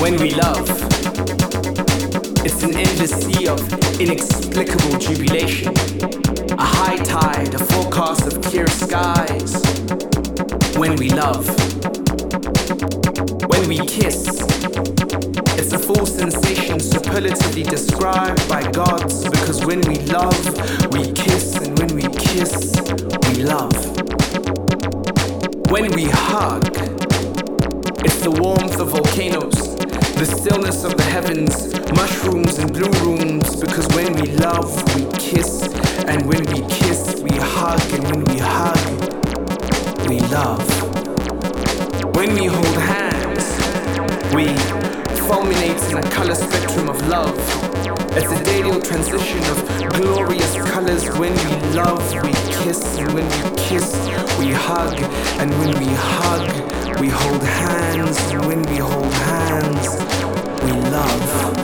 When we love. It's an endless sea of inexplicable jubilation. A high tide, a forecast of clear skies. When we love. When we kiss. It's a full sensation superlatively described by gods because when we love, we kiss, and when we kiss, we love. When we hug, it's the warmth of volcanoes, the stillness of the heavens, mushrooms and blue rooms, because when we love, we kiss, and when we kiss, we hug, and when we hug, we love. When we hold hands, we fulminate in a color spectrum of love. It's a daily transition of glorious colors. When we love, we kiss, and when we kiss, we hug, and when we hug, we hold hands, and when we hold hands, we love.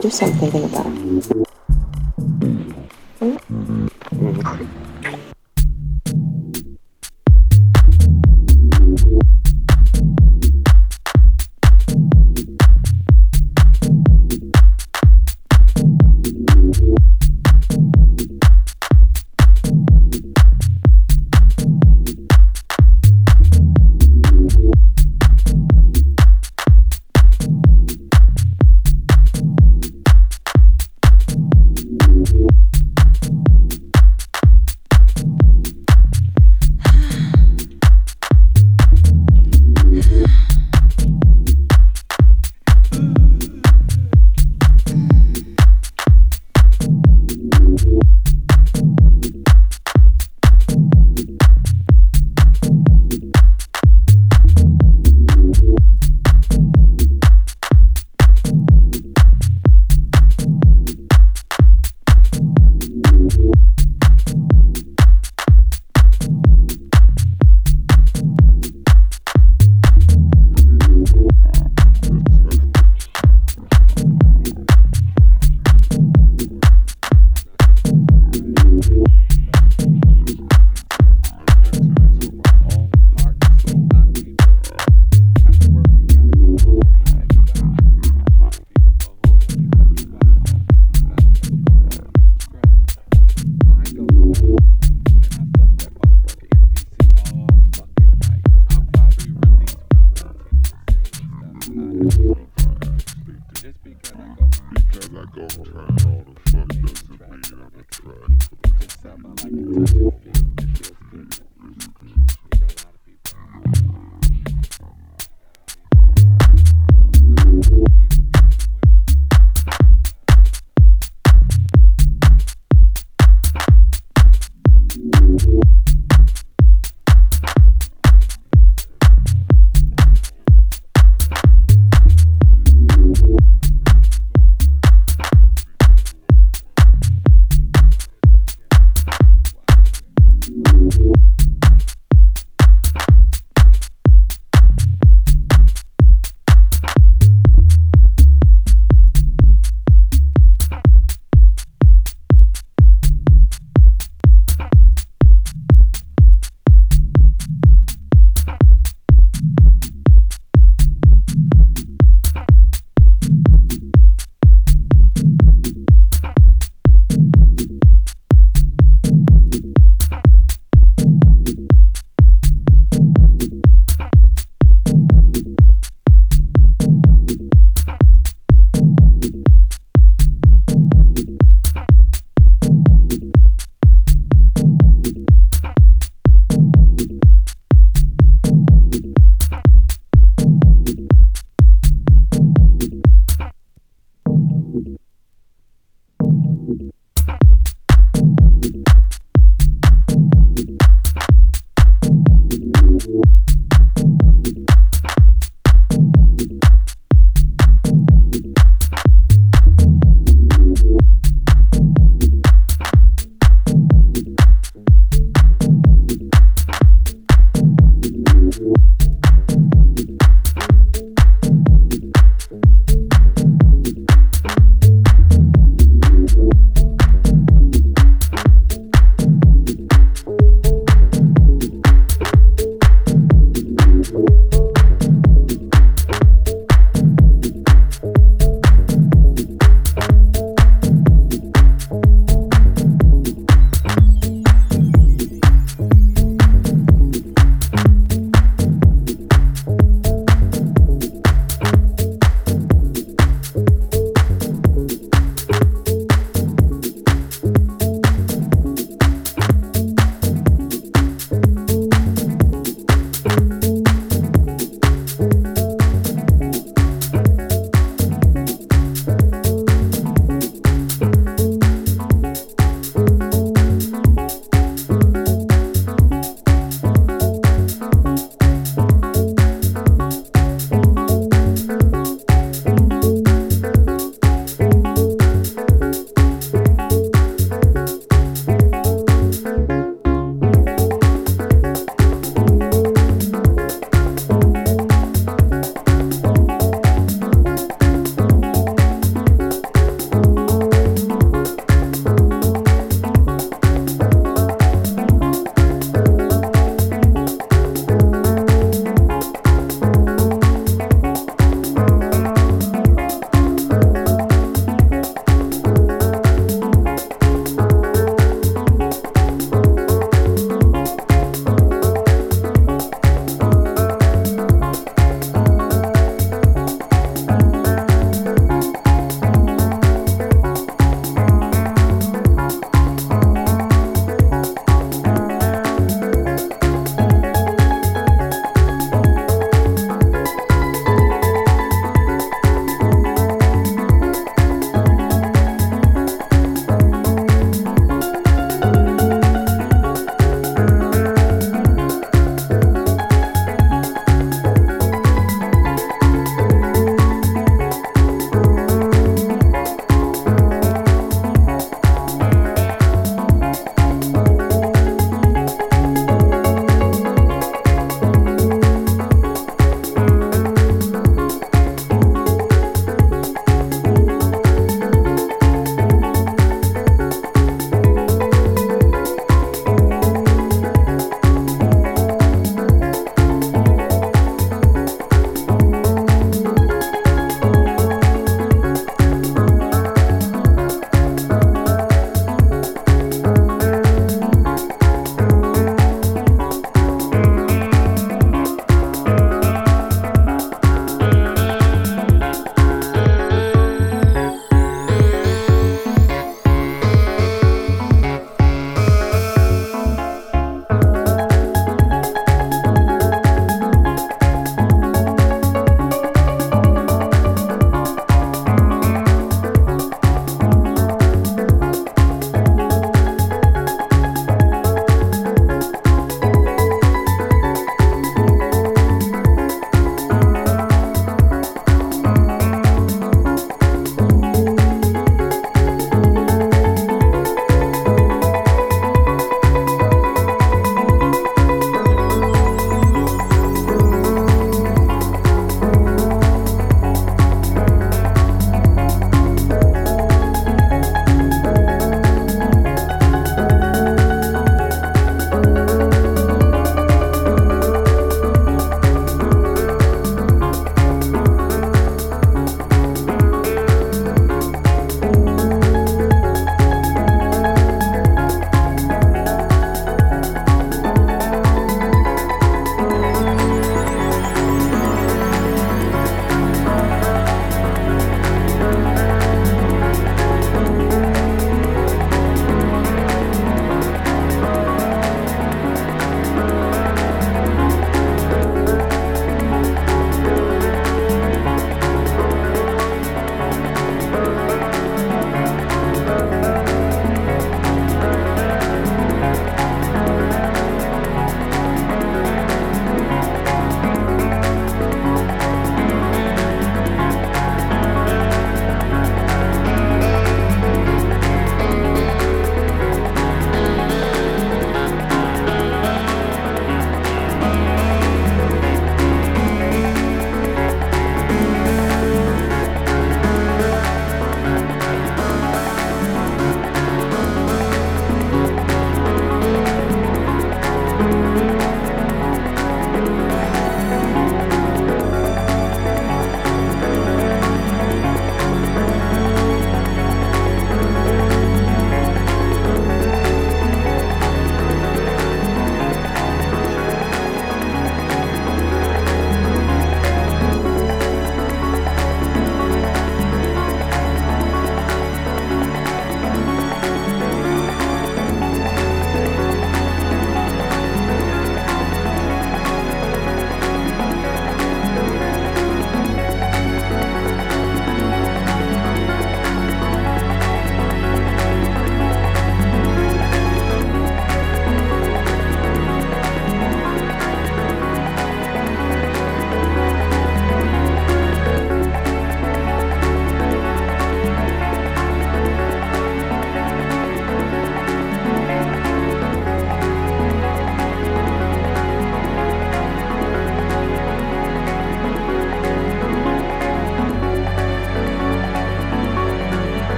Do something about it.